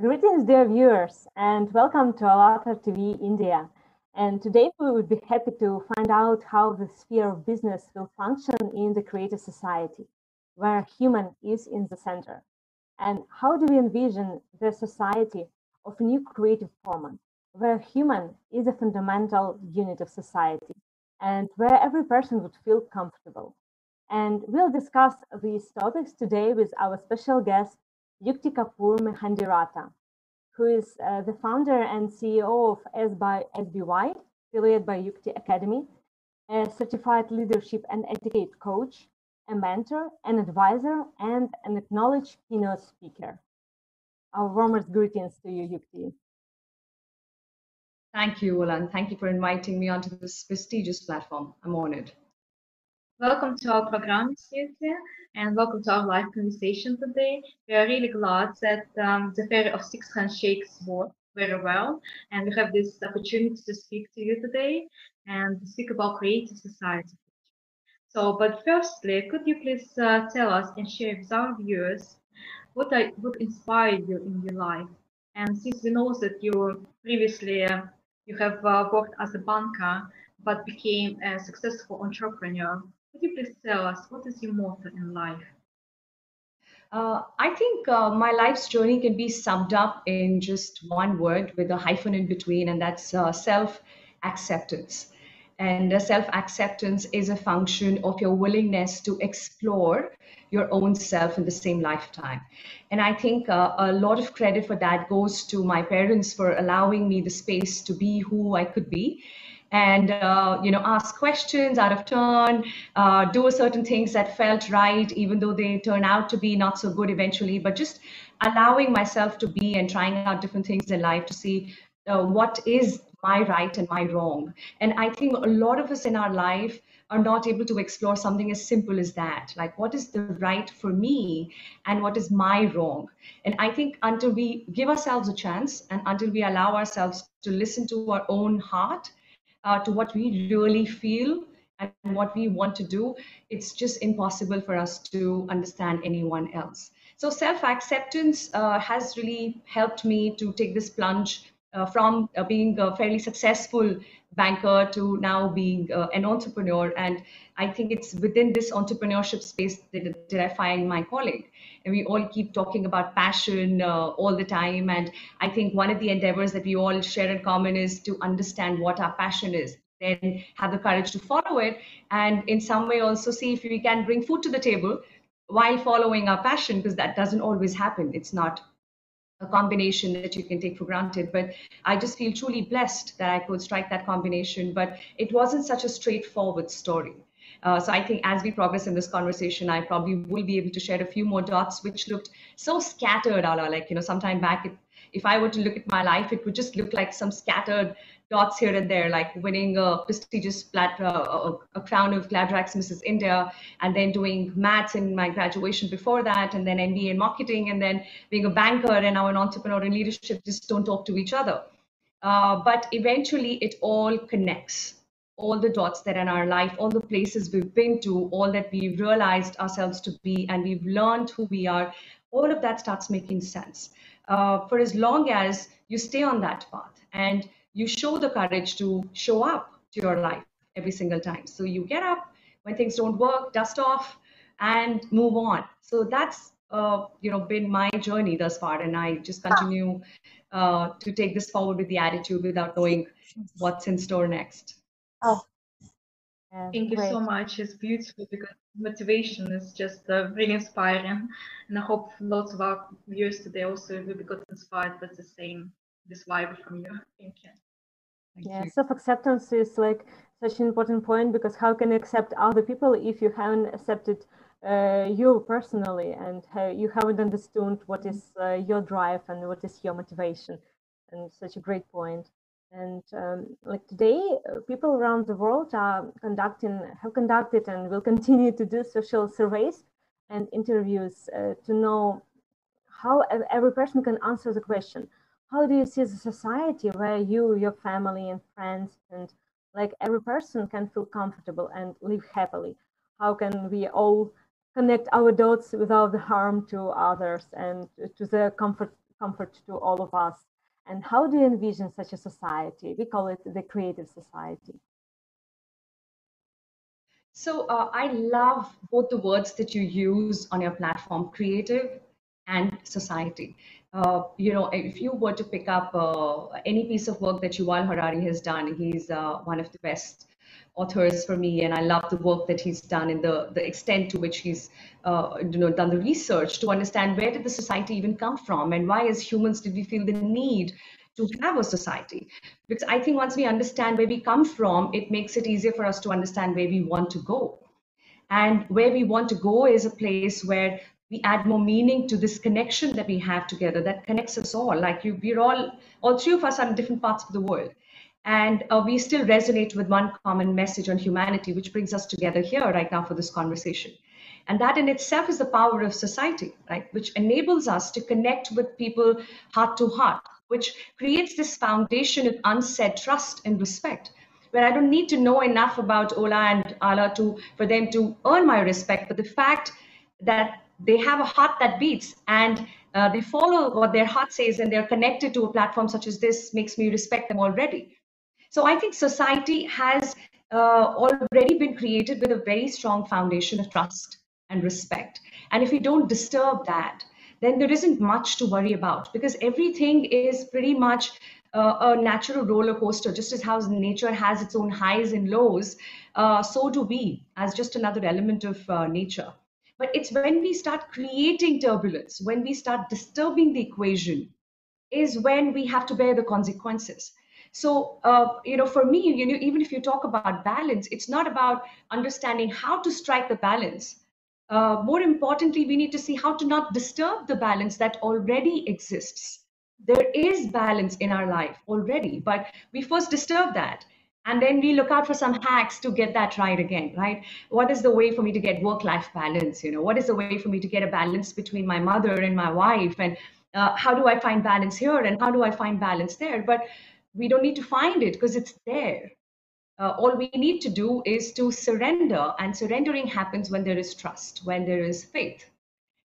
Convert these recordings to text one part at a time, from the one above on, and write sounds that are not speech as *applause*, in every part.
Greetings, dear viewers, and welcome to ALLATRA TV India. And today we would be happy to find out how the sphere of business will function in the creative society, where human is in the center. And how do we envision the society of a new creative format, where human is a fundamental unit of society and where every person would feel comfortable. And we'll discuss these topics today with our special guest, Yukti Kapoor Mehandirata, who is uh, the founder and CEO of SBY, SBY, affiliated by Yukti Academy, a certified leadership and etiquette coach, a mentor, an advisor, and an acknowledged keynote speaker. Our warmest greetings to you, Yukti. Thank you, Ola. Thank you for inviting me onto this prestigious platform. I'm honored. Welcome to our program, Yukti and welcome to our live conversation today. We are really glad that um, the Fair of Six Handshakes worked very well, and we have this opportunity to speak to you today and speak about creative society. So, but firstly, could you please uh, tell us and share with our viewers what I, what inspired you in your life? And since we know that you previously uh, you have uh, worked as a banker but became a successful entrepreneur, could you please tell us what is your motto in life? Uh, I think uh, my life's journey can be summed up in just one word with a hyphen in between, and that's uh, self acceptance. And self acceptance is a function of your willingness to explore your own self in the same lifetime. And I think uh, a lot of credit for that goes to my parents for allowing me the space to be who I could be and uh, you know ask questions out of turn uh, do certain things that felt right even though they turn out to be not so good eventually. But just allowing myself to be and trying out different things in life to see uh, what is my right and my wrong. And i think a lot of us in our life are not able to explore something as simple as that. Like what is the right for me and what is my wrong? And i think until we give ourselves a chance and until we allow ourselves to listen to our own heart uh, to what we really feel and what we want to do, it's just impossible for us to understand anyone else. So self acceptance uh, has really helped me to take this plunge uh, from uh, being a fairly successful banker to now being uh, an entrepreneur. And I think it's within this entrepreneurship space that, that I find my calling. And we all keep talking about passion uh, all the time. And I think one of the endeavors that we all share in common is to understand what our passion is then have the courage to follow it and in some way also see if we can bring food to the table while following our passion because that doesn't always happen it's not a combination that you can take for granted. But I just feel truly blessed that I could strike that combination. But it wasn't such a straightforward story. Uh, so I think as we progress in this conversation, I probably will be able to share a few more dots which looked so scattered, Ala. Like, you know, sometime back, it, if I were to look at my life, it would just look like some scattered dots here and there, like winning a prestigious plat- uh, a crown of Gladrags Mrs. India, and then doing maths in my graduation before that, and then MBA in marketing, and then being a banker and now an entrepreneur in leadership just don't talk to each other. Uh, but eventually, it all connects. All the dots that are in our life, all the places we've been to, all that we've realized ourselves to be, and we've learned who we are, all of that starts making sense. Uh, for as long as you stay on that path and you show the courage to show up to your life every single time. So you get up when things don't work, dust off, and move on. So that's uh, you know been my journey thus far, and I just continue uh, to take this forward with the attitude without knowing what's in store next. Oh. Yeah, Thank great. you so much. It's beautiful because motivation is just uh, really inspiring, and I hope lots of our viewers today also will be got inspired with the same this vibe from you. Thank you. Thank yeah, self-acceptance is like such an important point because how can you accept other people if you haven't accepted uh, you personally and you haven't understood what is uh, your drive and what is your motivation and such a great point. and um, like today uh, people around the world are conducting have conducted and will continue to do social surveys and interviews uh, to know how every person can answer the question how do you see the society where you, your family, and friends, and like every person can feel comfortable and live happily? How can we all connect our dots without the harm to others and to the comfort comfort to all of us. And how do you envision such a society? We call it the creative society. So uh, I love both the words that you use on your platform, creative and society. Uh, you know, if you were to pick up uh, any piece of work that Yuval Harari has done, he's uh, one of the best authors for me, and I love the work that he's done and the, the extent to which he's uh, you know done the research to understand where did the society even come from and why as humans did we feel the need to have a society. Because i think once we understand where we come from it makes it easier for us to understand where we want to go. And where we want to go is a place where we add more meaning to this connection that we have together that connects us all. Like you we're all all three of us are in different parts of the world. And uh, we still resonate with one common message on humanity which brings us together here right now for this conversation. And that in itself is the power of society right? Which enables us to connect with people heart to heart which creates this foundation of unsaid trust and respect where i don't need to know enough about ola and ala to for them to earn my respect. But the fact that they have a heart that beats and uh, they follow what their heart says and they're connected to a platform such as this makes me respect them already. So i think society has uh, already been created with a very strong foundation of trust and respect. And if we don't disturb that then there isn't much to worry about because everything is pretty much uh, a natural roller coaster. Just as how nature has its own highs and lows uh, so do we as just another element of uh, nature but it's when we start creating turbulence, when we start disturbing the equation, is when we have to bear the consequences. So, uh, you know, for me, you know, even if you talk about balance, it's not about understanding how to strike the balance. Uh, more importantly, we need to see how to not disturb the balance that already exists. There is balance in our life already, but we first disturb that and then we look out for some hacks to get that right again right? What is the way for me to get work life balance you know? What is the way for me to get a balance between my mother and my wife? And uh, how do i find balance here and how do i find balance there? But we don't need to find it because it's there. Uh, all we need to do is to surrender and surrendering happens when there is trust when there is faith.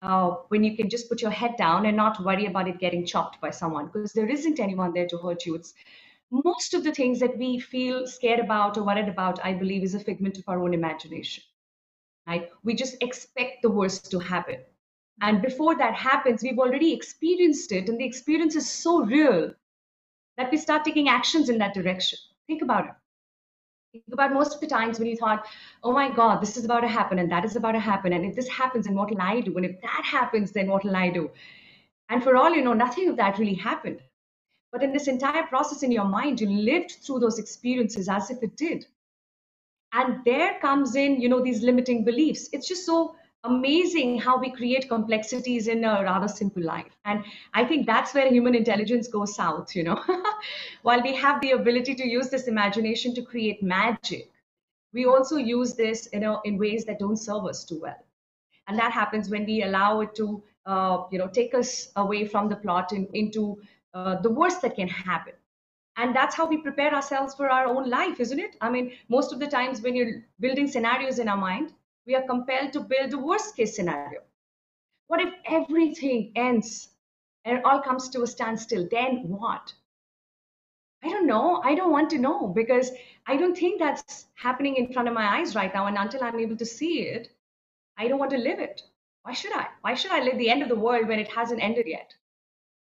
Uh, when you can just put your head down and not worry about it getting chopped by someone because there isn't anyone there to hurt you. It's most of the things that we feel scared about or worried about, I believe, is a figment of our own imagination. Right? We just expect the worst to happen. And before that happens, we've already experienced it, and the experience is so real that we start taking actions in that direction. Think about it. Think about most of the times when you thought, oh my God, this is about to happen, and that is about to happen. And if this happens, then what will I do? And if that happens, then what will I do? And for all you know, nothing of that really happened. But in this entire process in your mind, you lived through those experiences as if it did. And there comes in, you know, these limiting beliefs. It's just so amazing how we create complexities in a rather simple life. And I think that's where human intelligence goes south, you know. *laughs* While we have the ability to use this imagination to create magic, we also use this, you know, in ways that don't serve us too well. And that happens when we allow it to, uh, you know, take us away from the plot and into uh, the worst that can happen. And that's how we prepare ourselves for our own life isn't it? I mean most of the times when you're building scenarios in our mind we are compelled to build the worst case scenario. What if everything ends and it all comes to a standstill? Then what? I don't know. I don't want to know because i don't think that's happening in front of my eyes right now. And until i'm able to see it i don't want to live it. Why should i? Why should i live the end of the world when it hasn't ended yet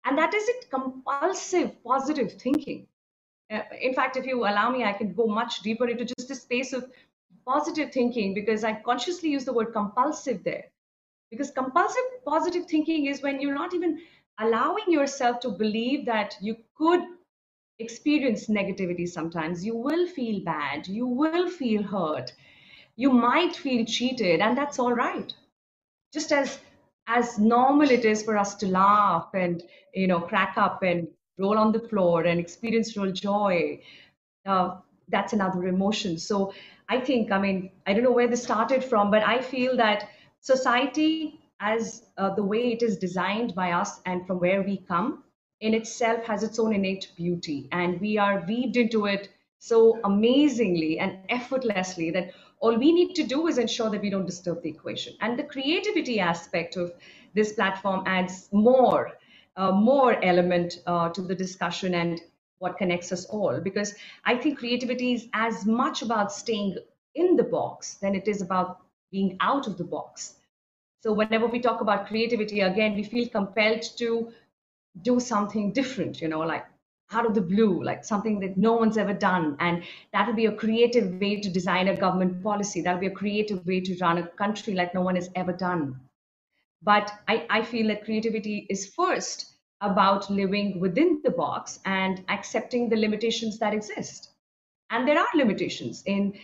and that is it compulsive positive thinking. Uh, in fact, if you allow me, I can go much deeper into just the space of positive thinking because I consciously use the word compulsive there. Because compulsive positive thinking is when you're not even allowing yourself to believe that you could experience negativity sometimes. You will feel bad, you will feel hurt, you might feel cheated, and that's all right. Just as as normal it is for us to laugh and you know crack up and roll on the floor and experience real joy. Uh, that's another emotion. So i think i mean i don't know where this started from but i feel that society as uh, the way it is designed by us and from where we come in itself has its own innate beauty. And we are weaved into it so amazingly and effortlessly that all we need to do is ensure that we don't disturb the equation. And the creativity aspect of this platform adds more uh, more element uh, to the discussion and what connects us all. Because I think creativity is as much about staying in the box than it is about being out of the box. So whenever we talk about creativity, again, we feel compelled to do something different, you know, like out of the blue, like something that no one's ever done. And that'll be a creative way to design a government policy. That'll be a creative way to run a country like no one has ever done. But I, I feel that creativity is first about living within the box and accepting the limitations that exist. And there are limitations in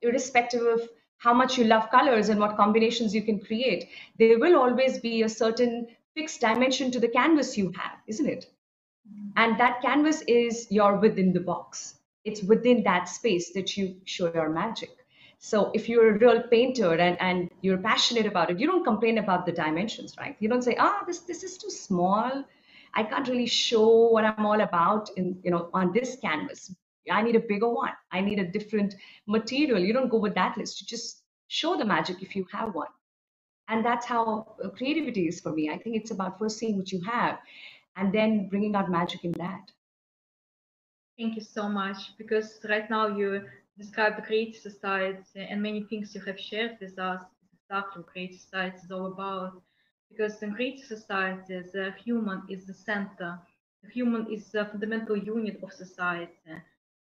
irrespective of how much you love colors and what combinations you can create. There will always be a certain fixed dimension to the canvas you have, isn't it? And that canvas is your within the box. It's within that space that you show your magic. So if you're a real painter and, and you're passionate about it, you don't complain about the dimensions, right? You don't say, ah, oh, this this is too small. I can't really show what I'm all about in, you know, on this canvas. I need a bigger one. I need a different material. You don't go with that list. You just show the magic if you have one. And that's how uh, creativity is for me. I think it's about first seeing what you have and then bringing out magic in that. Thank you so much. Because right now you describe the creative society and many things you have shared with us exactly creative society is all about. Because in creative society, the human is the center. The human is the fundamental unit of society,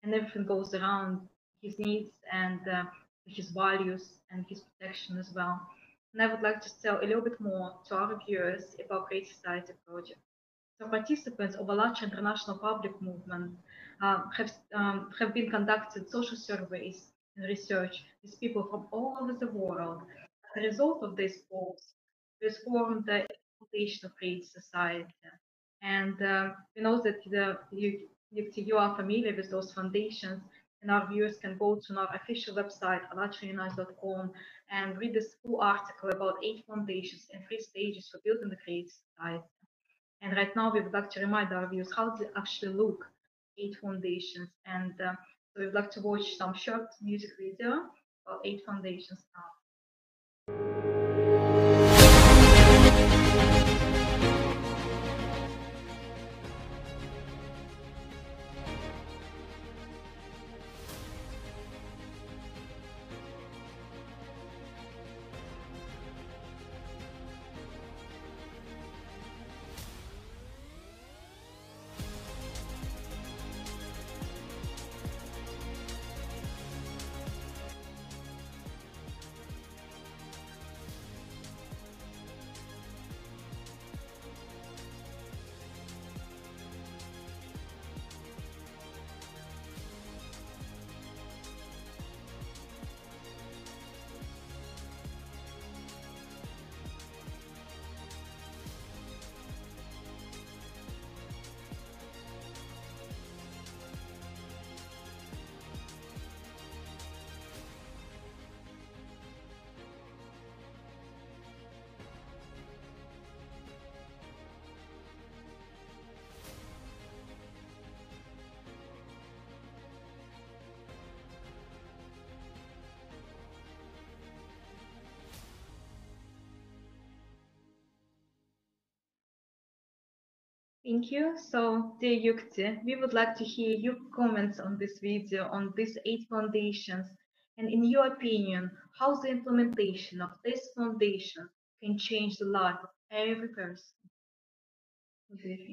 and everything goes around his needs and uh, his values and his protection as well. And I would like to tell a little bit more to our viewers about Creative Society project. Participants of a large international public movement um, have, um, have been conducted social surveys and research with people from all over the world. As a result of these polls, we formed the Foundation of Creative Society. And um, we know that the, you, you are familiar with those foundations, and our viewers can go to our official website, allatrainers.com, and read this full article about eight foundations and three stages for building the creative society. And right now, we would like to remind our viewers how to actually look eight foundations. And uh, we'd like to watch some short music video about eight foundations now. Thank you. So, dear Yukti, we would like to hear your comments on this video, on these eight foundations, and in your opinion, how the implementation of this foundation can change the life of every person.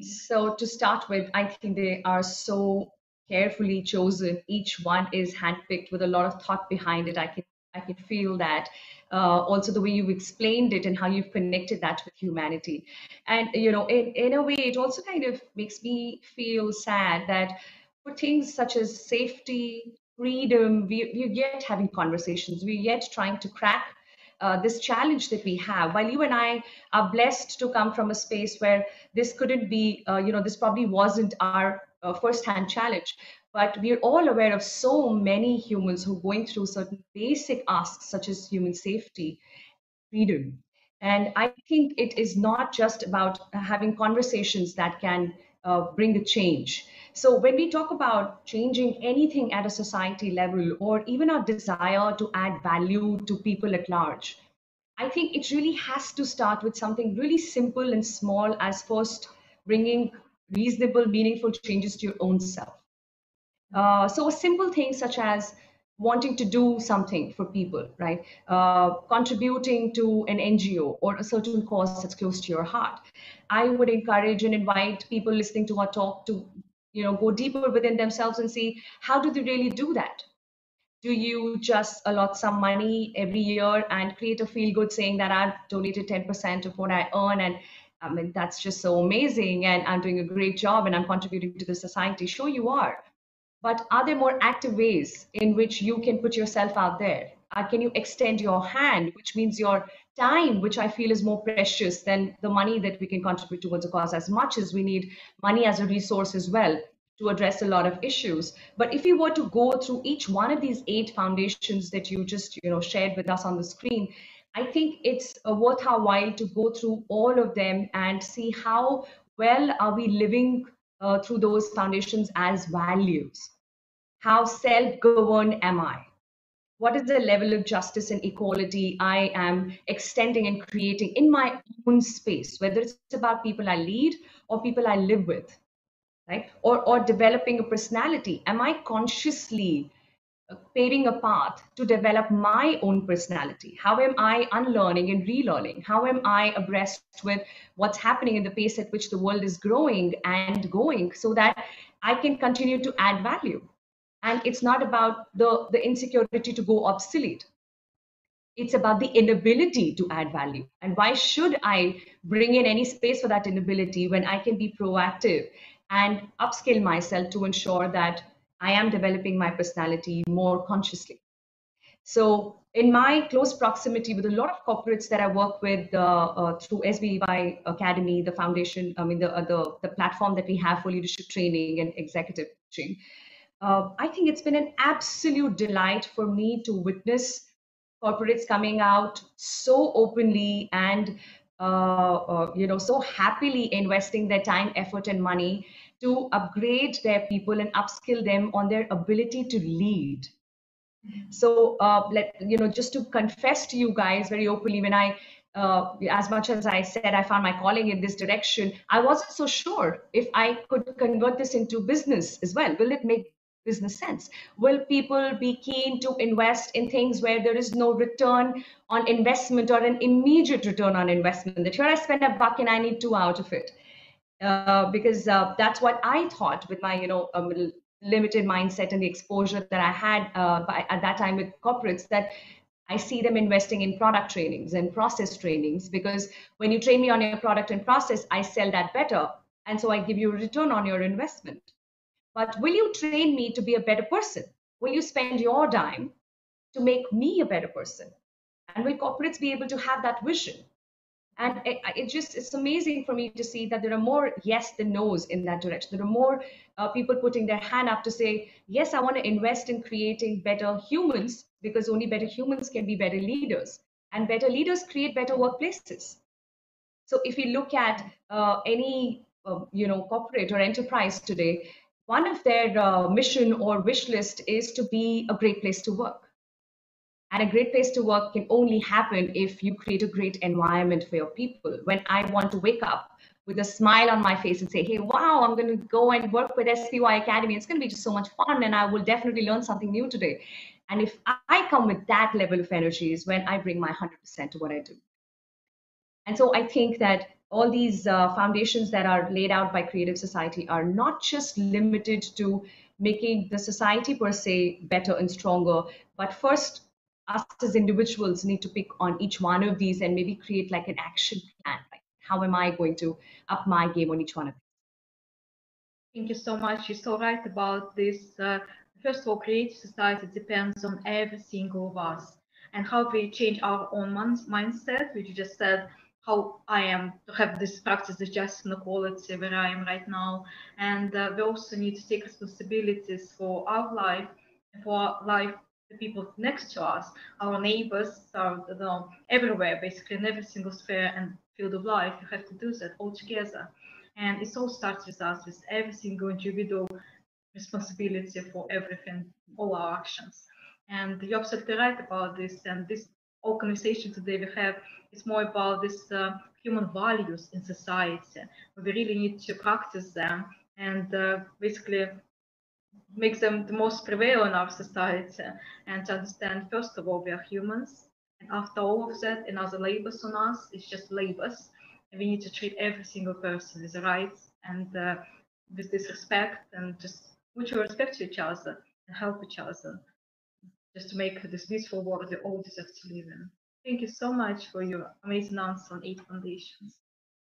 So, to start with, I think they are so carefully chosen. Each one is handpicked with a lot of thought behind it. I can I can feel that uh, also the way you've explained it and how you've connected that with humanity. And you know in, in a way it also kind of makes me feel sad that for things such as safety freedom we, we're yet having conversations. We're yet trying to crack uh, this challenge that we have. While you and i are blessed to come from a space where this couldn't be uh, you know this probably wasn't our uh, first hand challenge but we're all aware of so many humans who are going through certain basic asks, such as human safety, freedom. And I think it is not just about having conversations that can uh, bring a change. So when we talk about changing anything at a society level or even our desire to add value to people at large, I think it really has to start with something really simple and small as first bringing reasonable, meaningful changes to your own self. Uh, so, a simple thing such as wanting to do something for people, right? Uh, contributing to an NGO or a certain cause that's close to your heart. I would encourage and invite people listening to our talk to, you know, go deeper within themselves and see how do they really do that? Do you just allot some money every year and create a feel good saying that I've donated 10% of what I earn and I mean that's just so amazing and I'm doing a great job and I'm contributing to the society. Sure you are but are there more active ways in which you can put yourself out there? Uh, can you extend your hand, which means your time, which I feel is more precious than the money that we can contribute towards a cause, as much as we need money as a resource as well to address a lot of issues. But if you were to go through each one of these eight foundations that you just you know shared with us on the screen, I think it's a while to go through all of them and see how well are we living uh, through those foundations as values how self-governed am I? What is the level of justice and equality I am extending and creating in my own space, whether it's about people I lead or people I live with, right? Or, or developing a personality. Am I consciously paving a path to develop my own personality? How am I unlearning and relearning? How am I abreast with what's happening in the pace at which the world is growing and going so that I can continue to add value? and it's not about the the insecurity to go obsolete it's about the inability to add value and why should i bring in any space for that inability when i can be proactive and upskill myself to ensure that i am developing my personality more consciously. So in my close proximity with a lot of corporates that I work with uh, uh, through SBY Academy, the foundation, I mean, the, uh, the, the platform that we have for leadership training and executive coaching, uh, I think it's been an absolute delight for me to witness corporates coming out so openly and uh, uh, you know so happily investing their time, effort, and money to upgrade their people and upskill them on their ability to lead. So, uh, let you know, just to confess to you guys very openly, when I uh, as much as I said I found my calling in this direction, I wasn't so sure if I could convert this into business as well. Will it make business sense? Will people be keen to invest in things where there is no return on investment or an immediate return on investment? That here I spend a buck and I need two out of it. Uh, because uh, that's what I thought with my, you know, um, limited mindset and the exposure that I had uh, by, at that time with corporates that I see them investing in product trainings and process trainings because when you train me on your product and process, I sell that better. And so I give you a return on your investment. But will you train me to be a better person? Will you spend your time to make me a better person? And will corporates be able to have that vision? And it, it just it's amazing for me to see that there are more yes than no's in that direction. There are more uh, people putting their hand up to say, yes, I want to invest in creating better humans because only better humans can be better leaders. And better leaders create better workplaces. So if you look at uh, any uh, you know corporate or enterprise today, one of their uh, mission or wish list is to be a great place to work. And a great place to work can only happen if you create a great environment for your people. When I want to wake up with a smile on my face and say, hey, wow, I'm going to go and work with SBY Academy. It's going to be just so much fun and I will definitely learn something new today. And if I come with that level of energy is when I bring my 100% to what I do. And so I think that all these uh, foundations that are laid out by Creative Society are not just limited to making the society per se better and stronger, but first, us as individuals need to pick on each one of these and maybe create like an action plan. Like, how am I going to up my game on each one of these? Thank you so much. You're so right about this. Uh, first of all, Creative Society depends on every single of us and how we change our own mindset, which you just said how I am to have this practice of justice and equality where I am right now. And uh, we also need to take responsibilities for our life, for our life, the people next to us, our neighbors, are you know, everywhere, basically in every single sphere and field of life. You have to do that all together. And it all starts with us, with every single individual responsibility for everything, all our actions. And you're absolutely right about this. And this all conversation today we have is more about this uh, human values in society. We really need to practice them and uh, basically make them the most prevail in our society and to understand first of all we are humans and after all of that another labels on us is just labels and we need to treat every single person with rights and uh, with this respect and just mutual respect to each other and help each other just to make this beautiful world we all deserve to live in. Thank you so much for your amazing answer on eight foundations.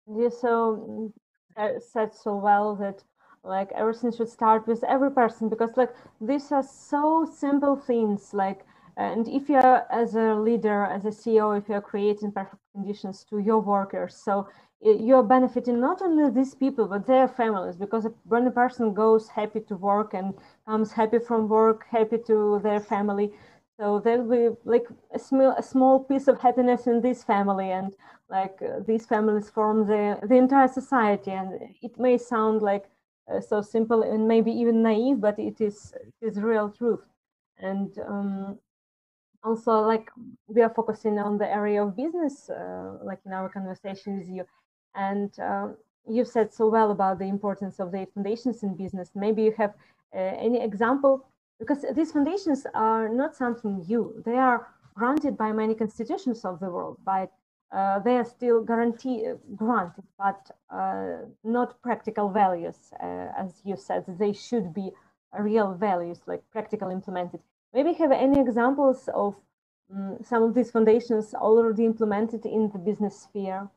You so uh, said so well that like everything should start with every person because like these are so simple things like and if you're as a leader as a ceo if you're creating perfect conditions to your workers so you're benefiting not only these people but their families because when a person goes happy to work and comes happy from work happy to their family so there'll be like a small, a small piece of happiness in this family and like uh, these families form the the entire society and it may sound like uh, so simple and maybe even naive, but it is it is real truth. And um, also, like we are focusing on the area of business, uh, like in our conversation with you, and uh, you said so well about the importance of the foundations in business. Maybe you have uh, any example because these foundations are not something new; they are granted by many constitutions of the world, by uh, they are still guaranteed granted, but uh, not practical values, uh, as you said. They should be real values, like practical implemented. Maybe have any examples of um, some of these foundations already implemented in the business sphere?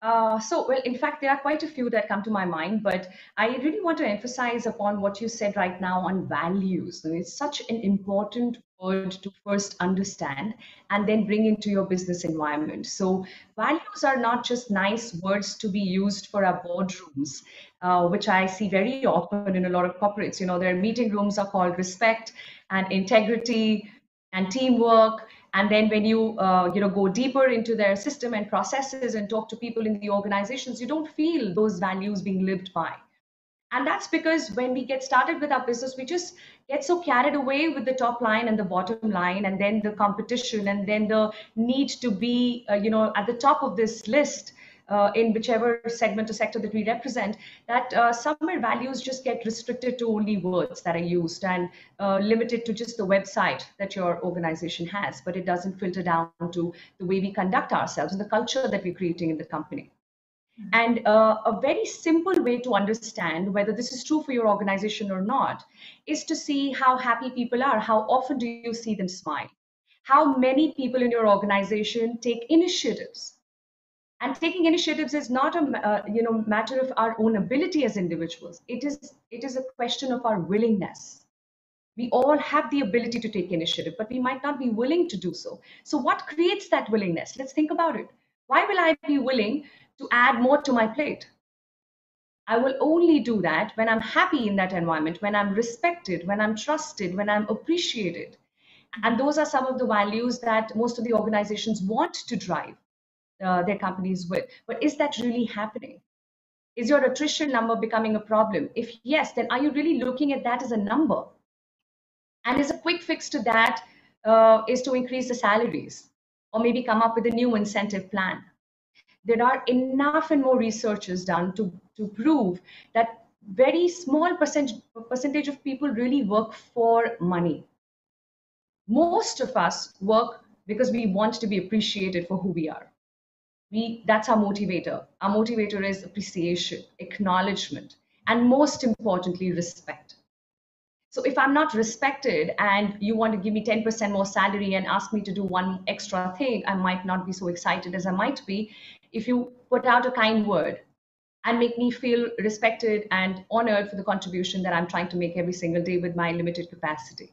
Uh, so, well, in fact, there are quite a few that come to my mind, but I really want to emphasize upon what you said right now on values. It's such an important word to first understand and then bring into your business environment. So, values are not just nice words to be used for our boardrooms, uh, which I see very often in a lot of corporates. You know, their meeting rooms are called respect and integrity and teamwork and then when you uh, you know go deeper into their system and processes and talk to people in the organizations you don't feel those values being lived by and that's because when we get started with our business we just get so carried away with the top line and the bottom line and then the competition and then the need to be uh, you know at the top of this list uh, in whichever segment or sector that we represent, that uh, somewhere values just get restricted to only words that are used and uh, limited to just the website that your organization has, but it doesn't filter down to the way we conduct ourselves and the culture that we're creating in the company. And uh, a very simple way to understand whether this is true for your organization or not is to see how happy people are. How often do you see them smile? How many people in your organization take initiatives? and taking initiatives is not a uh, you know matter of our own ability as individuals it is it is a question of our willingness we all have the ability to take initiative but we might not be willing to do so so what creates that willingness let's think about it why will i be willing to add more to my plate i will only do that when i'm happy in that environment when i'm respected when i'm trusted when i'm appreciated and those are some of the values that most of the organizations want to drive uh, their companies with. But is that really happening? Is your attrition number becoming a problem? If yes, then are you really looking at that as a number? And is a quick fix to that uh, is to increase the salaries or maybe come up with a new incentive plan. There are enough and more researches done to, to prove that very small percentage, percentage of people really work for money. Most of us work because we want to be appreciated for who we are. We that's our motivator. Our motivator is appreciation acknowledgement and most importantly respect so if i'm not respected and you want to give me 10% more salary and ask me to do one extra thing i might not be so excited as i might be. If you put out a kind word and make me feel respected and honored for the contribution that i'm trying to make every single day with my limited capacity.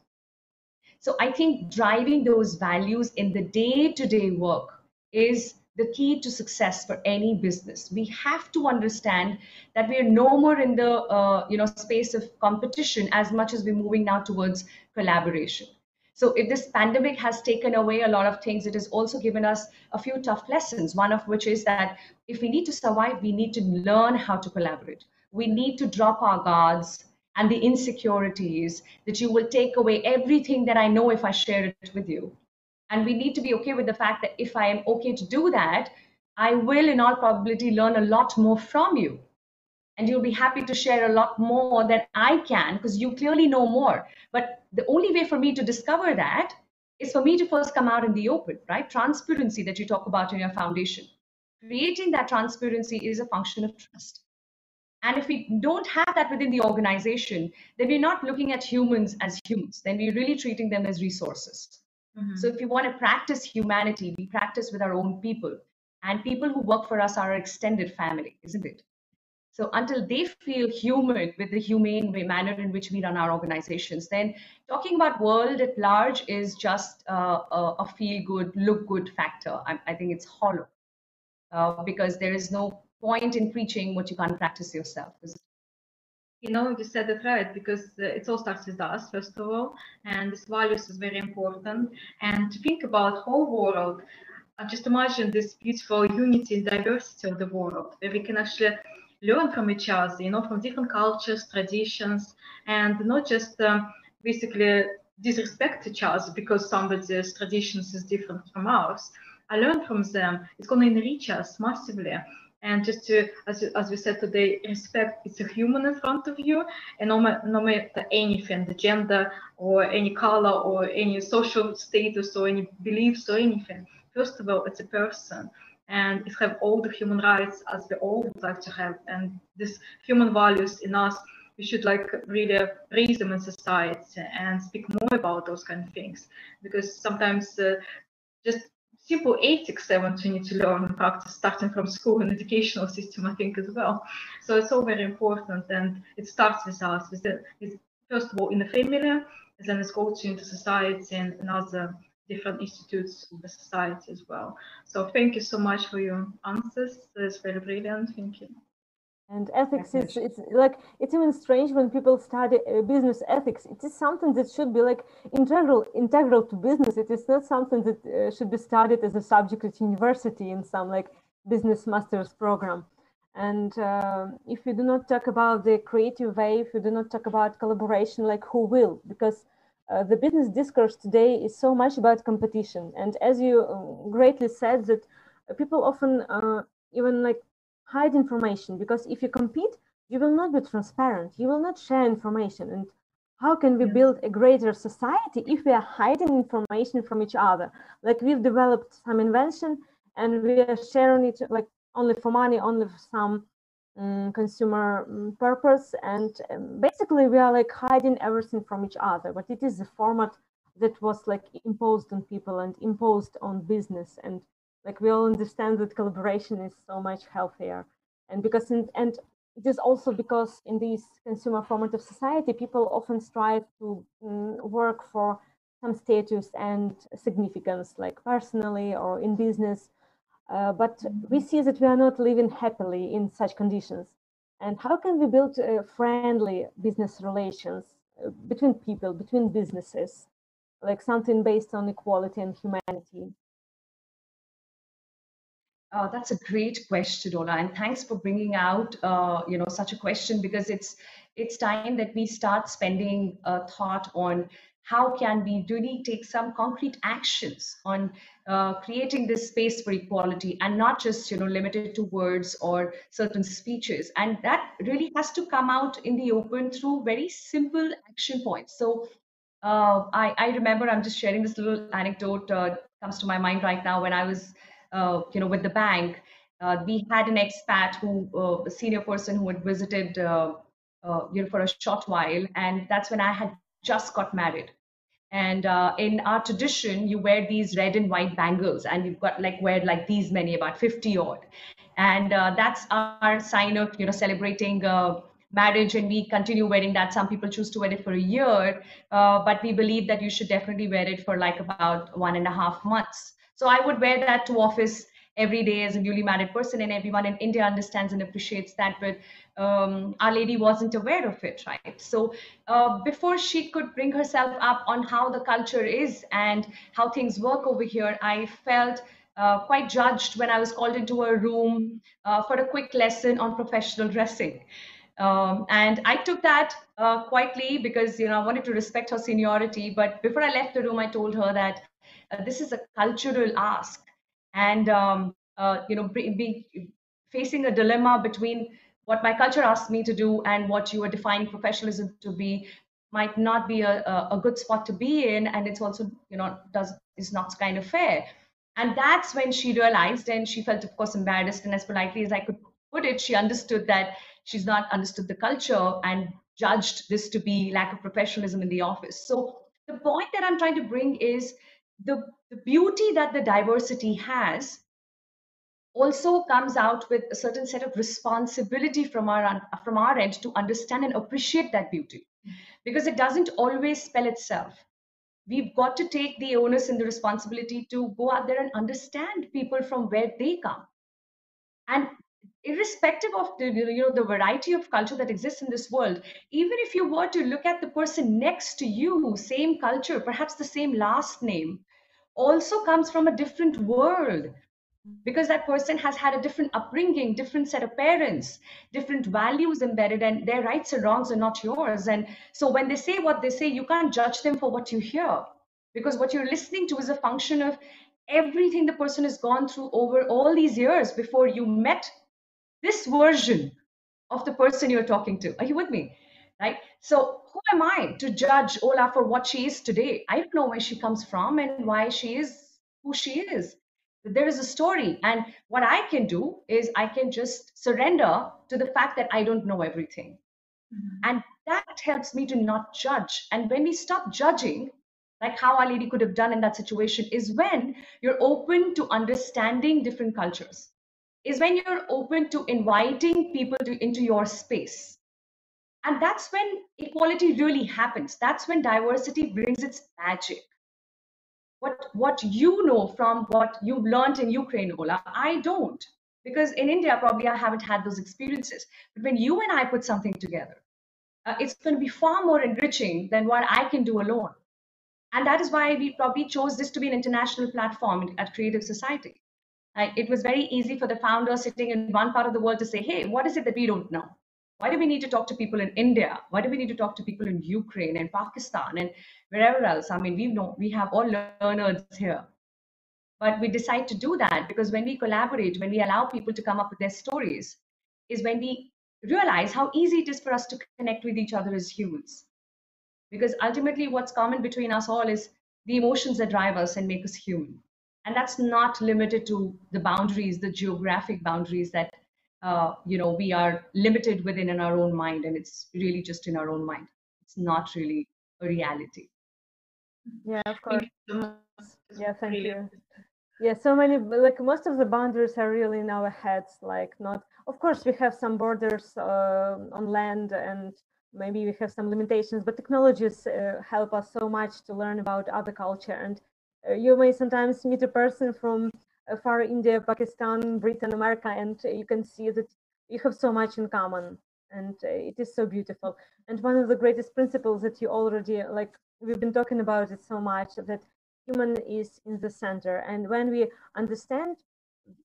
So i think driving those values in the day to day work is the key to success for any business. We have to understand that we are no more in the uh, you know space of competition as much as we're moving now towards collaboration. So if this pandemic has taken away a lot of things, it has also given us a few tough lessons. One of which is that if we need to survive, we need to learn how to collaborate. We need to drop our guards and the insecurities that you will take away everything that I know if I share it with you And we need to be okay with the fact that if I am okay to do that, I will, in all probability, learn a lot more from you. And you'll be happy to share a lot more than I can because you clearly know more. But the only way for me to discover that is for me to first come out in the open, right? Transparency that you talk about in your foundation. Creating that transparency is a function of trust. And if we don't have that within the organization, then we're not looking at humans as humans. Then we're really treating them as resources. Mm-hmm. So if you want to practice humanity, we practice with our own people. And people who work for us are our extended family, isn't it? So until they feel human with the humane manner in which we run our organizations, then talking about world at large is just uh, a, a feel good, look good factor. I, I think it's hollow uh, because there is no point in preaching what you can't practice yourself. You know, you said it right because uh, it all starts with us, first of all, and this values is very important. And to think about whole world, uh, just imagine this beautiful unity and diversity of the world, where we can actually learn from each other, you know, from different cultures, traditions, and not just um, basically disrespect each other because somebody's traditions is different from ours. I learn from them. It's going to enrich us massively. And just to, as, as we said today, respect it's a human in front of you, and no, no matter anything, the gender or any color or any social status or any beliefs or anything. First of all, it's a person and it have all the human rights as we all would like to have. And these human values in us, we should like really raise them in society and speak more about those kind of things because sometimes uh, just simple ethics I want need to learn practice starting from school and educational system I think as well. So it's all very important and it starts with us with, the, with first of all in the family then it goes into society and, and other different institutes of the society as well. So thank you so much for your answers. It's very brilliant. Thank you. And ethics is it's like it's even strange when people study uh, business ethics. It is something that should be like integral integral to business. It is not something that uh, should be studied as a subject at university in some like business master's program. And uh, if you do not talk about the creative way, if you do not talk about collaboration, like who will? Because uh, the business discourse today is so much about competition. And as you uh, greatly said, that people often uh, even like hide information because if you compete, you will not be transparent. You will not share information. And how can we build a greater society if we are hiding information from each other? Like we've developed some invention and we are sharing it like only for money, only for some um, consumer um, purpose and um, basically we are like hiding everything from each other but it is the format that was like imposed on people and imposed on business and like we all understand that collaboration is so much healthier and because in, and it is also because in this consumer formative society people often strive to um, work for some status and significance like personally or in business uh, but we see that we are not living happily in such conditions. And how can we build uh, friendly business relations uh, between people, between businesses, like something based on equality and humanity? Oh, that's a great question, Ola, and thanks for bringing out, uh, you know, such a question because it's it's time that we start spending a thought on how can we really take some concrete actions on uh, creating this space for equality and not just you know limited to words or certain speeches. And that really has to come out in the open through very simple action points. So uh, I, I, remember i'm just sharing this little anecdote uh, comes to my mind right now when i was uh, you know with the bank uh, we had an expat who uh, a senior person who had visited you know for a short while and that's when i had just got married. And uh, in our tradition you wear these red and white bangles and you've got like wear like these many about 50 odd. And uh, that's our sign of you know celebrating uh, marriage and we continue wearing that. Some people choose to wear it for a year uh, but we believe that you should definitely wear it for like about one and a half months so i would wear that to office every day as a newly married person and everyone in india understands and appreciates that but um, our lady wasn't aware of it right so uh, before she could bring herself up on how the culture is and how things work over here i felt uh, quite judged when i was called into a room uh, for a quick lesson on professional dressing um, and I took that uh, quietly because you know I wanted to respect her seniority. But before I left the room, I told her that uh, this is a cultural ask. And um, uh, you know be, be, facing a dilemma between what my culture asks me to do and what you are defining professionalism to be might not be a, a, a good spot to be in and it's also you know does is not kind of fair. And that's when she realized and she felt of course embarrassed and as politely as i could put it she understood that she's not understood the culture and judged this to be lack of professionalism in the office. So the point that i'm trying to bring is the, the beauty that the diversity has also comes out with a certain set of responsibility from our from our end to understand and appreciate that beauty. Because it doesn't always spell itself. We've got to take the onus and the responsibility to go out there and understand people from where they come. And irrespective of the you know the variety of culture that exists in this world even if you were to look at the person next to you same culture perhaps the same last name also comes from a different world because that person has had a different upbringing different set of parents different values embedded and their rights and wrongs are not yours. And so when they say what they say you can't judge them for what you hear because what you're listening to is a function of everything the person has gone through over all these years before you met this version of the person you're talking to. Are you with me? Right? So am i to judge ola for what she is today. I don't know where she comes from and why she is who she is. There is a story and what i can do is i can just surrender to the fact that i don't know everything. Mm-hmm. and that helps me to not judge. And when we stop judging like how our lady could have done in that situation is when you're open to understanding different cultures is when you're open to inviting people to, into your space and that's when equality really happens that's when diversity brings its magic what what you know from what you've learned in Ukraine, Ola. I don't. Because in India, probably I haven't had those experiences. But when you and I put something together, uh, it's going to be far more enriching than what I can do alone. And that is why we probably chose this to be an international platform at Creative Society. Uh, it was very easy for the founder sitting in one part of the world to say, hey, what is it that we don't know? Why do we need to talk to people in India? Why do we need to talk to people in Ukraine and Pakistan and wherever else? I mean, we know we have all learners here. But we decide to do that because when we collaborate, when we allow people to come up with their stories, is when we realize how easy it is for us to connect with each other as humans. Because ultimately, what's common between us all is the emotions that drive us and make us human. And that's not limited to the boundaries, the geographic boundaries that uh, you know we are limited within in our own mind and it's really just in our own mind. It's not really a reality. Yeah of course. yeah thank you. yeah so many like most of the boundaries are really in our heads like not of course we have some borders uh, on land and maybe we have some limitations but technologies uh, help us so much to learn about other culture. And uh, you may sometimes meet a person from uh, far India, Pakistan, Britain, America, and you can see that you have so much in common, and uh, it is so beautiful. And one of the greatest principles that you already like, we've been talking about it so much that human is in the center, and when we understand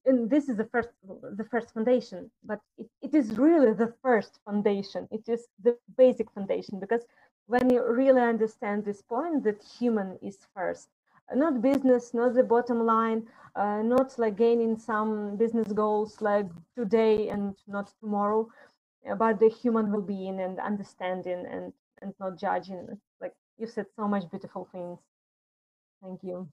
and this is the first the first foundation but it, it is really the first foundation it is the basic foundation because when you really understand this point that human is first not business, not the bottom line, uh, not like gaining some business goals like today and not tomorrow, but the human well-being and understanding and and not judging. Like you said, so much beautiful things. Thank you.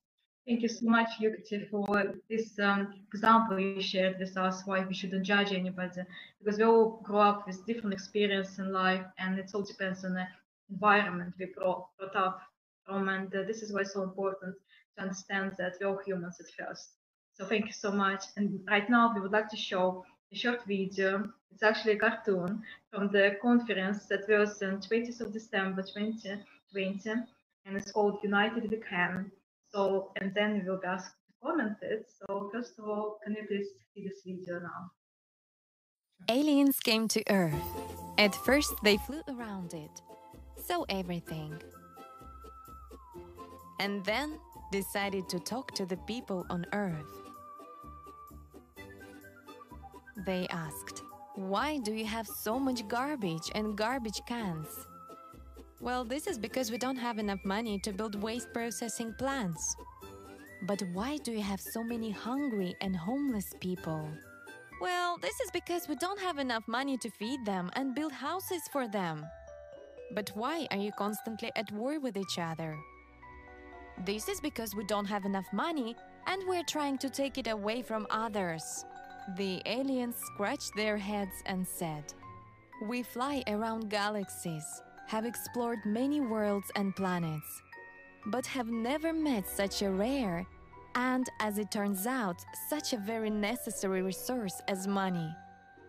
Thank you so much, Yukti, for this um, example you shared with us why we shouldn't judge anybody because we all grow up with different experience in life and it all depends on the environment we brought, brought up from and uh, this is why it's so important to understand that we're all humans at first. So thank you so much. And right now we would like to show a short video. It's actually a cartoon from the conference that was on 20th of December 2020, and it's called United We Can. So, and then we will asked to comment it. So first of all, can you please see this video now? Aliens came to Earth. At first, they flew around it, saw everything. And then decided to talk to the people on Earth. They asked, Why do you have so much garbage and garbage cans? Well, this is because we don't have enough money to build waste processing plants. But why do you have so many hungry and homeless people? Well, this is because we don't have enough money to feed them and build houses for them. But why are you constantly at war with each other? This is because we don't have enough money and we're trying to take it away from others. The aliens scratched their heads and said, We fly around galaxies, have explored many worlds and planets, but have never met such a rare and, as it turns out, such a very necessary resource as money.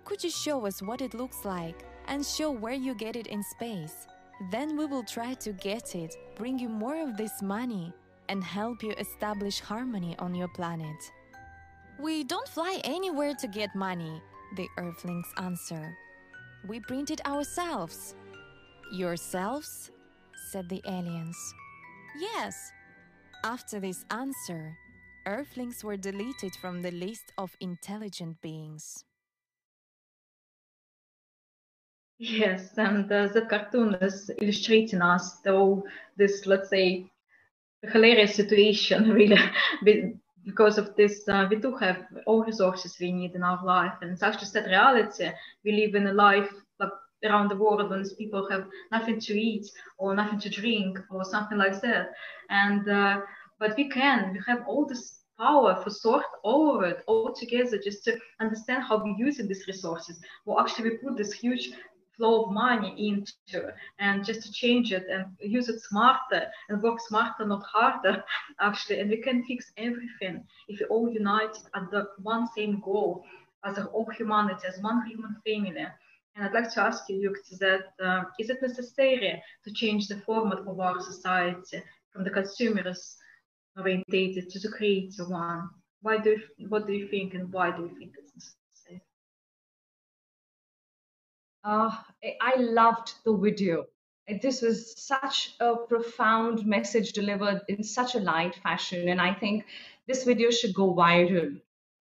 Could you show us what it looks like and show where you get it in space? Then we will try to get it, bring you more of this money, and help you establish harmony on your planet. We don't fly anywhere to get money, the Earthlings answer. We print it ourselves. Yourselves? said the aliens. Yes. After this answer, Earthlings were deleted from the list of intelligent beings. Yes, and uh, the cartoon is illustrating us through this, let's say, hilarious situation, *laughs* really, because of this. Uh, we do have all resources we need in our life, and it's actually that reality. We live in a life like around the world when people have nothing to eat or nothing to drink or something like that, and uh, but we can. We have all this power for sort all of it all together just to understand how we're using these resources. Well, actually, we put this huge flow of money into and just to change it and use it smarter and work smarter, not harder, *laughs* actually. And we can fix everything if we all unite at the one same goal as a whole humanity, as one human family. And I'd like to ask you, Yukti, that uh, is it necessary to change the format of our society from the consumers orientated to the creator one? Why do you, what do you think and why do you think Uh, I loved the video. This was such a profound message delivered in such a light fashion. And I think this video should go viral.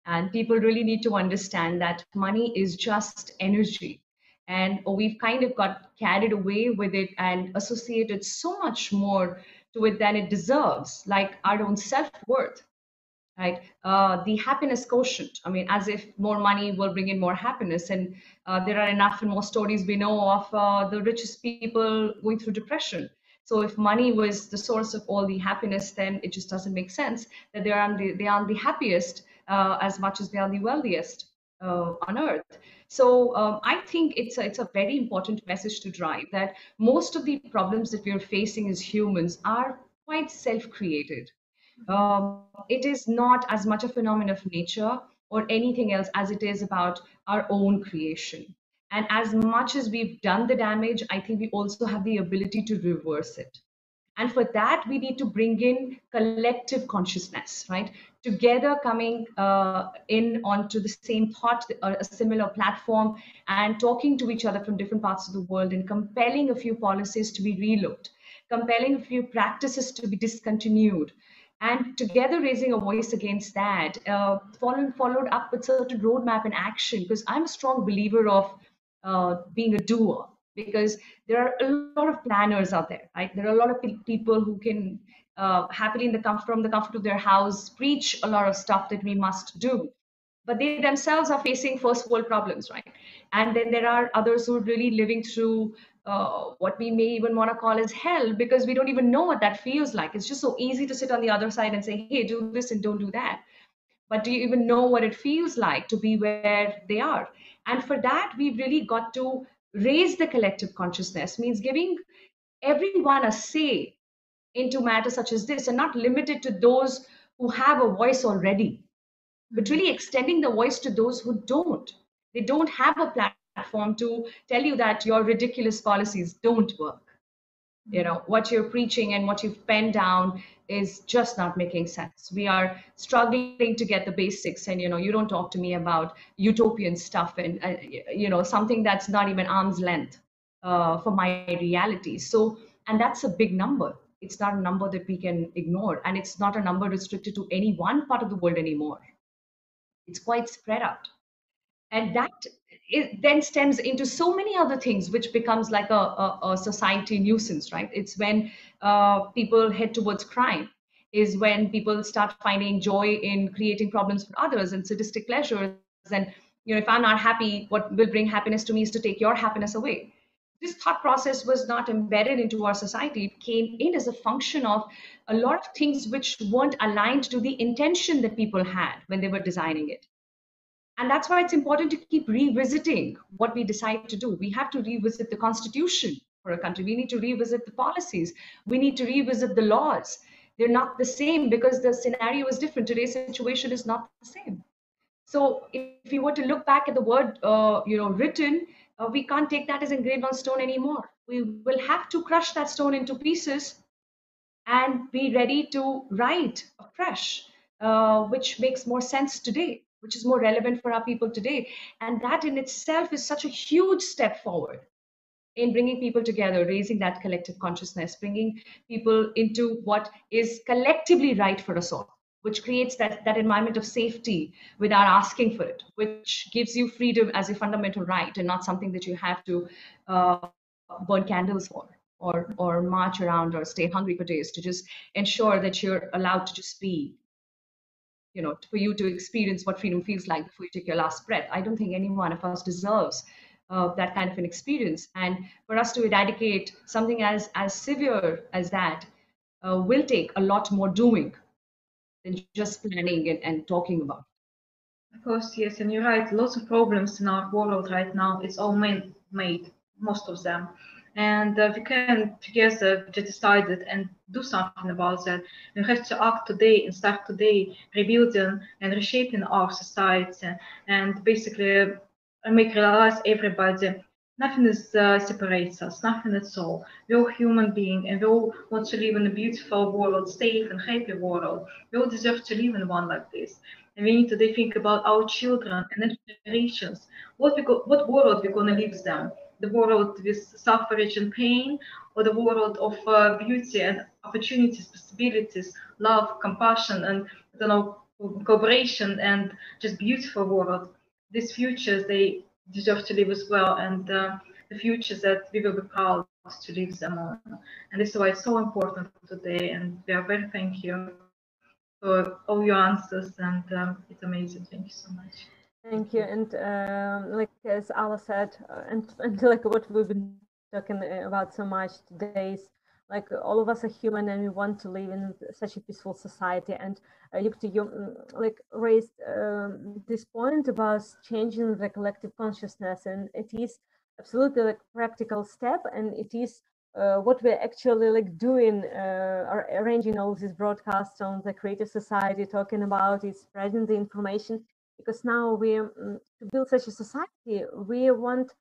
And people really need to understand that money is just energy. And we've kind of got carried away with it and associated so much more to it than it deserves, like our own self worth right? Uh, the happiness quotient. I mean, as if more money will bring in more happiness, and uh, there are enough and more stories we know of uh, the richest people going through depression. So if money was the source of all the happiness, then it just doesn't make sense that they are the, they aren't the happiest uh, as much as they are the wealthiest uh, on earth. So um, I think it's a, it's a very important message to drive that most of the problems that we are facing as humans are quite self-created um, it is not as much a phenomenon of nature or anything else as it is about our own creation. And as much as we've done the damage, I think we also have the ability to reverse it. And for that, we need to bring in collective consciousness, right? Together coming uh, in onto the same thought, or a similar platform, and talking to each other from different parts of the world and compelling a few policies to be relooked, compelling a few practices to be discontinued, and together raising a voice against that, uh, following, followed up with certain roadmap and action, because I'm a strong believer of uh, being a doer, because there are a lot of planners out there, right? There are a lot of people who can uh, happily in the comfort from the comfort of their house preach a lot of stuff that we must do, but they themselves are facing first world problems, right? And then there are others who are really living through uh, what we may even want to call as hell because we don't even know what that feels like. It's just so easy to sit on the other side and say, hey, do this and don't do that. But do you even know what it feels like to be where they are? And for that, we've really got to raise the collective consciousness, means giving everyone a say into matters such as this and not limited to those who have a voice already, but really extending the voice to those who don't. They don't have a platform platform to tell you that your ridiculous policies don't work. You know, what you're preaching and what you've penned down is just not making sense. We are struggling to get the basics, and you know, you don't talk to me about utopian stuff and uh, you know something that's not even arm's length uh, for my reality. So, and that's a big number. It's not a number that we can ignore, and it's not a number restricted to any one part of the world anymore. It's quite spread out and that it then stems into so many other things which becomes like a, a, a society nuisance right? It's when uh, people head towards crime is when people start finding joy in creating problems for others and sadistic pleasures. And you know if i'm not happy what will bring happiness to me is to take your happiness away. This thought process was not embedded into our society. It came in as a function of a lot of things which weren't aligned to the intention that people had when they were designing it and that's why it's important to keep revisiting what we decide to do. We have to revisit the constitution for a country. We need to revisit the policies. We need to revisit the laws. They're not the same because the scenario is different. Today's situation is not the same. So if you were to look back at the word, uh, you know, written, uh, we can't take that as engraved on stone anymore. We will have to crush that stone into pieces and be ready to write afresh, uh, which makes more sense today, which is more relevant for our people today. And that in itself is such a huge step forward in bringing people together, raising that collective consciousness, bringing people into what is collectively right for us all which creates that, that environment of safety without asking for it, which gives you freedom as a fundamental right and not something that you have to uh, burn candles for or, or march around or stay hungry for days to just ensure that you're allowed to just be, you know, for you to experience what freedom feels like before you take your last breath. I don't think any one of us deserves uh, that kind of an experience. And for us to eradicate something as, as severe as that uh, will take a lot more doing than just planning and, and talking about. Of course, yes, and you're right. Lots of problems in our world right now. It's all made, made most of them, and uh, we can together just decide it and do something about that. We have to act today and start today, rebuilding and reshaping our society, and basically uh, make realize everybody nothing is uh, separates us, nothing at all. We're all human beings and we all want to live in a beautiful world, safe and happy world. We all deserve to live in one like this. And we need to think about our children and generations. What we go, what world we're gonna leave them? The world with suffrage and pain, or the world of uh, beauty and opportunities, possibilities, love, compassion, and I don't know, cooperation and just beautiful world. These futures they deserve to live as well, and uh, the futures that we will be proud to live them on. And this is why it's so important today. And we are very thank you for all your answers, and um, it's amazing. Thank you so much. Thank you. And um, like as Alla said, uh, and, and *laughs* like what we've been talking about so much today is like all of us are human and we want to live in such a peaceful society. And uh, you mm, like raised um, this point about changing the collective consciousness. And it is absolutely like practical step. And it is uh, what we're actually like doing uh, arranging all these broadcasts on the creative society talking about is spreading the information because now we mm, to build such a society we want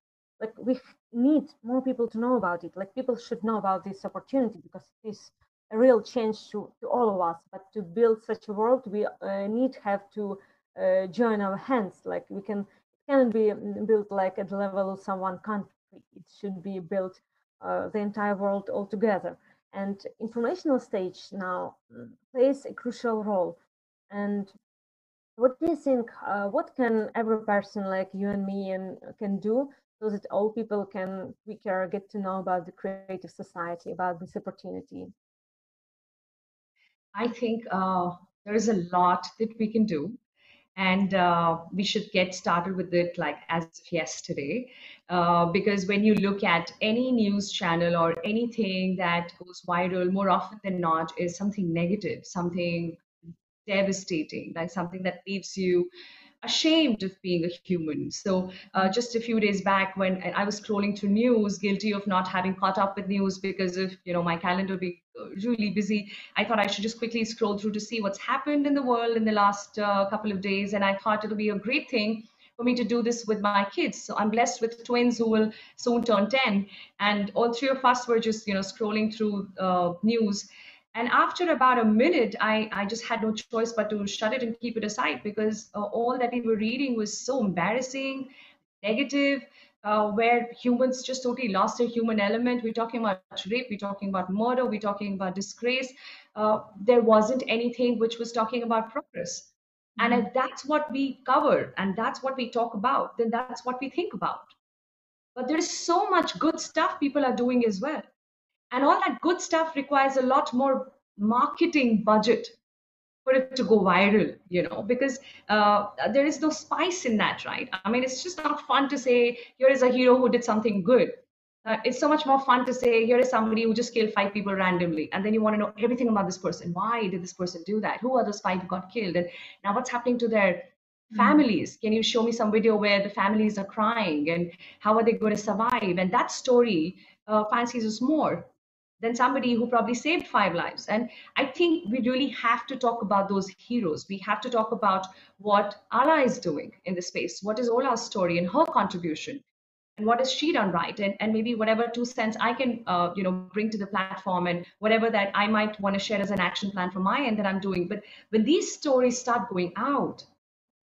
like we need more people to know about it. Like people should know about this opportunity because it is a real change to, to all of us. But to build such a world we uh, need have to uh, join our hands. Like we can it can be mm, built like at the level of some one country. It should be built uh, the entire world altogether and informational stage now mm, plays a crucial role. And what do you think uh, what can every person like you and me and can do so that all people can quicker get to know about the creative society, about this opportunity? I think uh, there is a lot that we can do. And uh, we should get started with it like as of yesterday. Uh, because when you look at any news channel or anything that goes viral, more often than not, is something negative, something devastating, like something that leaves you ashamed of being a human. So uh, just a few days back, when I was scrolling through news, guilty of not having caught up with news because of you know my calendar being uh, really busy, I thought I should just quickly scroll through to see what's happened in the world in the last uh, couple of days, and I thought it'll be a great thing for me to do this with my kids. So I'm blessed with twins who will soon turn 10, and all three of us were just you know scrolling through uh, news and after about a minute I, I just had no choice but to shut it and keep it aside because uh, all that we were reading was so embarrassing negative uh, where humans just totally lost their human element. We're talking about rape we're talking about murder we're talking about disgrace. Uh, there wasn't anything which was talking about progress. Mm-hmm. and if that's what we cover and that's what we talk about then that's what we think about. But there's so much good stuff people are doing as well and all that good stuff requires a lot more marketing budget for it to go viral, you know, because uh, there is no spice in that, right? I mean, it's just not fun to say, here is a hero who did something good. Uh, it's so much more fun to say, here is somebody who just killed five people randomly. And then you want to know everything about this person. Why did this person do that? Who are those five who got killed? And now what's happening to their mm-hmm. families? Can you show me some video where the families are crying and how are they going to survive? And that story uh, fancies us more than somebody who probably saved five lives. And I think we really have to talk about those heroes. We have to talk about what Ola is doing in the space. What is Ola's story and her contribution? And what has she done right? And, and maybe whatever two cents I can, uh, you know, bring to the platform and whatever that I might want to share as an action plan from my end that I'm doing. But when these stories start going out,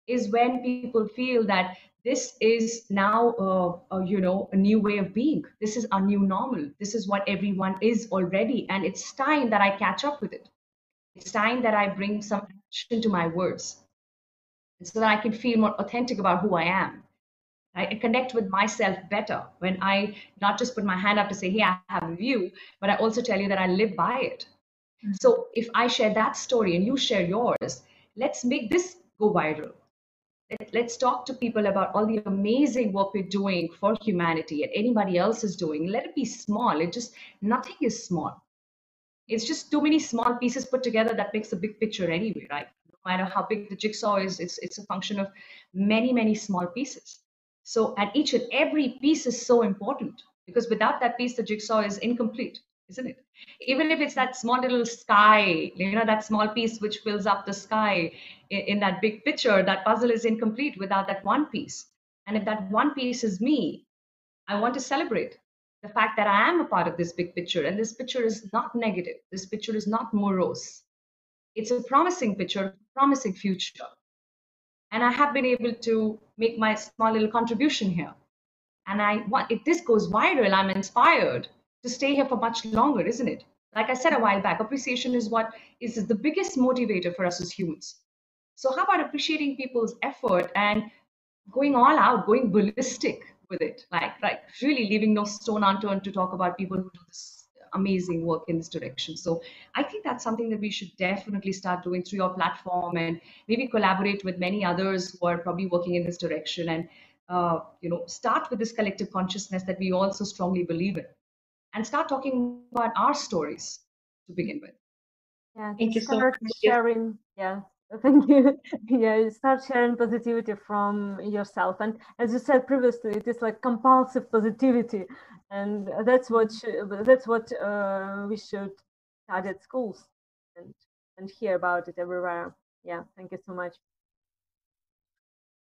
is when people feel that this is now uh, uh, you know a new way of being. This is our new normal. This is what everyone is already and it's time that i catch up with it. It's time that i bring some action to my words so that i can feel more authentic about who i am. I connect with myself better when I not just put my hand up to say, hey, I have a view, but I also tell you that I live by it. Mm-hmm. So if I share that story and you share yours, let's make this go viral let's talk to people about all the amazing work we're doing for humanity and anybody else is doing. Let it be small. It just nothing is small. It's just too many small pieces put together that makes a big picture anyway right? No matter how big the jigsaw is it's it's a function of many many small pieces. So and each and every piece is so important because without that piece the jigsaw is incomplete isn't it? Even if it's that small little sky, you know, that small piece which fills up the sky in, in that big picture, that puzzle is incomplete without that one piece. And if that one piece is me, I want to celebrate the fact that I am a part of this big picture. And this picture is not negative. This picture is not morose. It's a promising picture, promising future. And I have been able to make my small little contribution here. And I want if this goes viral, I'm inspired to stay here for much longer, isn't it? Like I said a while back, appreciation is what is the biggest motivator for us as humans. So, how about appreciating people's effort and going all out, going ballistic with it? Like, like really leaving no stone unturned to talk about people who do this amazing work in this direction. So, I think that's something that we should definitely start doing through your platform and maybe collaborate with many others who are probably working in this direction and uh, you know start with this collective consciousness that we also strongly believe in and start talking about our stories to begin with. Yeah, thank you so much. Sharing, yeah, *laughs* thank you. yeah, start sharing positivity from yourself, and as you said previously, it is like compulsive positivity, and that's what that's what uh, we should start at schools and and hear about it everywhere. Yeah, thank you so much.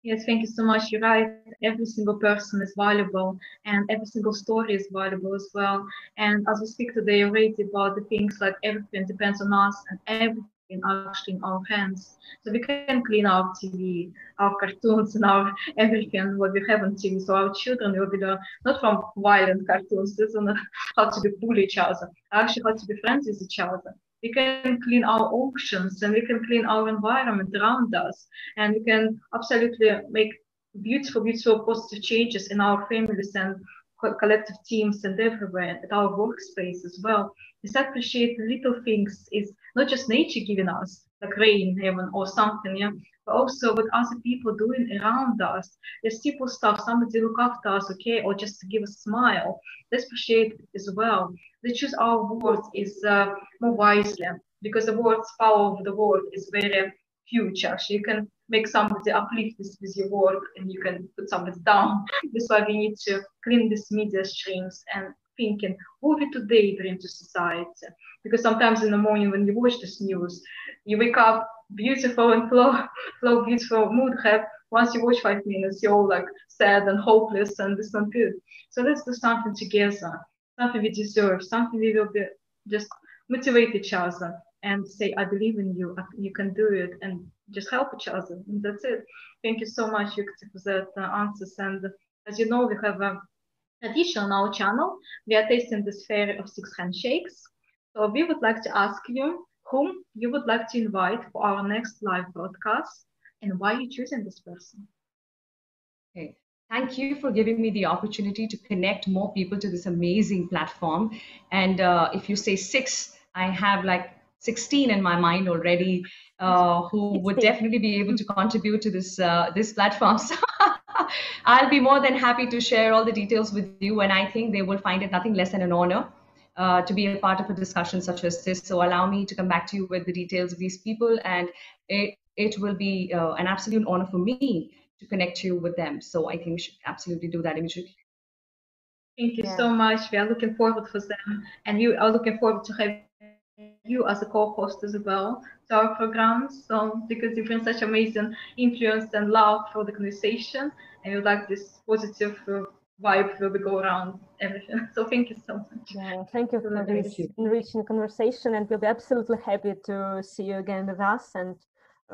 Yes, thank you so much. You're right. Every single person is valuable and every single story is valuable as well. And as we speak today already about the things like everything depends on us and everything actually in our hands. So we can clean our TV, our cartoons and our *laughs* everything what we have on TV. So our children will be not from violent cartoons, this is not *laughs* how to be bully each other, actually how to be friends with each other we can clean our oceans and we can clean our environment around us. And we can absolutely make beautiful beautiful positive changes in our families and collective teams and everywhere at our workspace as well is appreciate little things is not just nature giving us like rain heaven or something yeah but also what other people doing around us. There's simple stuff somebody look after us okay or just give a smile. Let's appreciate as well. Let's choose our words is uh, more wisely because the words power of the word is very huge So you can make somebody uplift this with your work and you can put somebody down. *laughs* That's why we need to clean these media streams and thinking what we today bring to society. Because sometimes in the morning when you watch this news you wake up beautiful and flow *laughs* flow beautiful mood have once you watch five minutes you're all like sad and hopeless and it's not good so let's do something together. Something we deserve, something we will be just motivate each other and say, I believe in you, you can do it, and just help each other. And that's it. Thank you so much, Yukti, for that uh, answers. And as you know, we have a addition on our channel. We are tasting the sphere of six handshakes. So we would like to ask you whom you would like to invite for our next live broadcast and why you choosing this person. Okay. Thank you for giving me the opportunity to connect more people to this amazing platform. And uh, if you say six, I have like 16 in my mind already uh, who would definitely be able to contribute to this uh, this platform. *laughs* So I'll be more than happy to share all the details with you, and I think they will find it nothing less than an honor uh, to be a part of a discussion such as this. So allow me to come back to you with the details of these people, and it it will be uh, an absolute honor for me to connect you with them. So I think we should absolutely do that immediately. Thank you yeah. so much. We are looking forward for them, and we are looking forward to have you as a co-host as well to our programs. So because you bring such amazing influence and love for the conversation, and you like this positive uh, vibe will be go around everything. *laughs* So thank you so much. Yeah, thank you for this enriching conversation, and we'll be absolutely happy to see you again with us and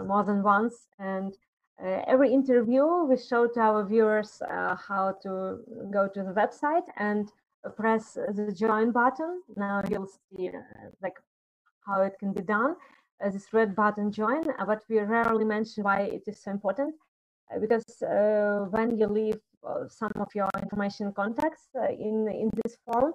more than once. And uh, every interview, we show to our viewers uh, how to go to the website and press the join button. Now you'll see uh, like how it can be done. Uh, this red button join, uh, but we rarely mention why it is so important uh, because when you leave some of your information contacts in in this form,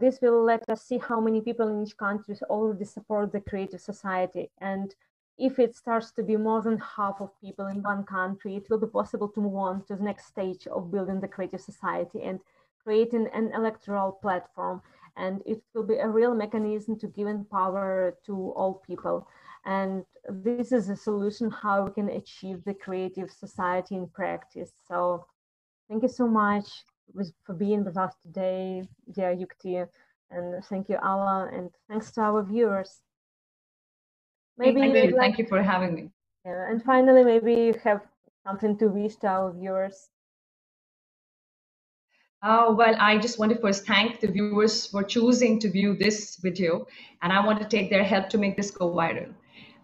this will let us see how many people in each country already support the creative society and if it starts to be more than half of people in one country, it will be possible to move on to the next stage of building the creative society and creating an electoral platform. And it will be a real mechanism to give power to all people. And this is a solution how we can achieve the creative society in practice. So thank you so much for being with us today, dear Yukti. And thank you, Alla, and thanks to our viewers. Maybe thank you. Like, thank you for having me. Yeah, and finally, maybe you have something to wish to our viewers. Oh, well, I just want to first thank the viewers for choosing to view this video, and I want to take their help to make this go viral.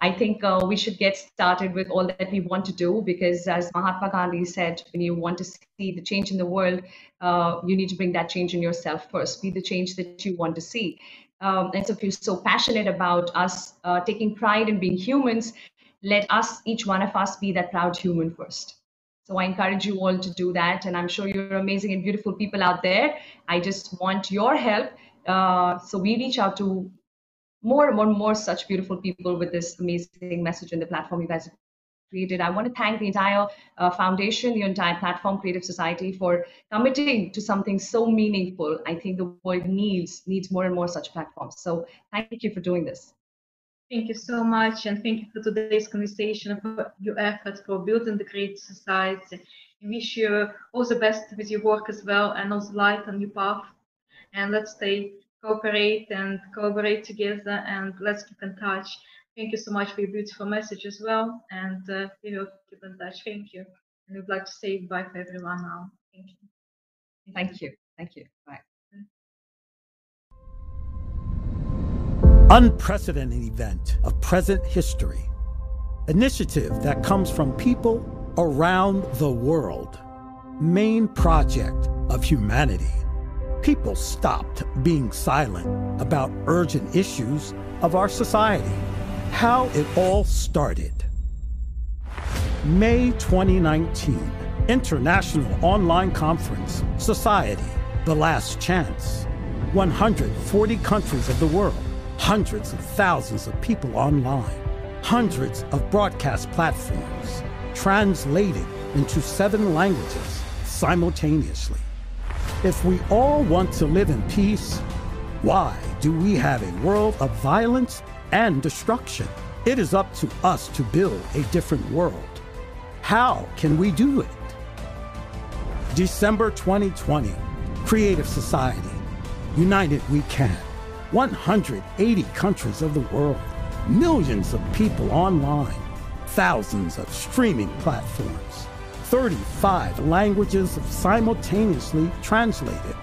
I think uh, we should get started with all that we want to do because, as Mahatma Gandhi said, when you want to see the change in the world, uh, you need to bring that change in yourself first. Be the change that you want to see um, and so if you're so passionate about us uh, taking pride in being humans, let us, each one of us, be that proud human first. So I encourage you all to do that. And I'm sure you're amazing and beautiful people out there. I just want your help. Uh, so we reach out to more and more and more such beautiful people with this amazing message in the platform you guys have created. I want to thank the entire uh, foundation, the entire platform, Creative Society, for committing to something so meaningful. I think the world needs needs more and more such platforms. So thank you for doing this. Thank you so much, and thank you for today's conversation for your effort for building the great Society. I wish you all the best with your work as well, and also light on your path. And let's stay cooperate and collaborate together, and let's keep in touch. Thank you so much for your beautiful message as well. And uh, we will keep in touch. Thank you. And we'd like to say goodbye for everyone now. Thank you. Thank you. Thank you. Bye. Unprecedented event of present history. Initiative that comes from people around the world. Main project of humanity. People stopped being silent about urgent issues of our society how it all started. May 2019, International Online Conference, Society, The Last Chance. 140 countries of the world, hundreds of thousands of people online, hundreds of broadcast platforms, translated into seven languages simultaneously. If we all want to live in peace, why do we have a world of violence and destruction. It is up to us to build a different world. How can we do it? December 2020, Creative Society. United we can. 180 countries of the world, millions of people online, thousands of streaming platforms, 35 languages simultaneously translated.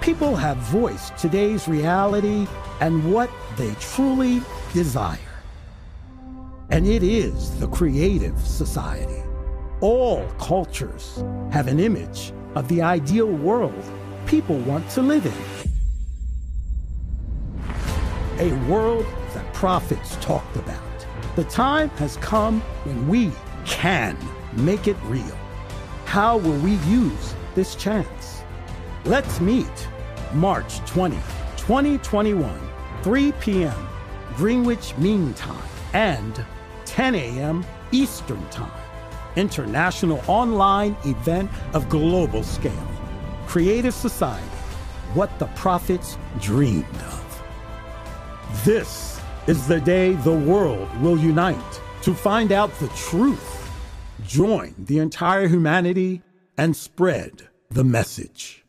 People have voiced today's reality and what they truly desire. And it is the creative society. All cultures have an image of the ideal world people want to live in. A world that prophets talked about. The time has come when we can make it real. How will we use this chance? Let's meet March 20, 2021, 3 p.m Greenwich Mean Time, and 10 a.m. Eastern Time. International online event of global scale. Creative Society, what the prophets dreamed of. This is the day the world will unite to find out the truth. Join the entire humanity and spread the message.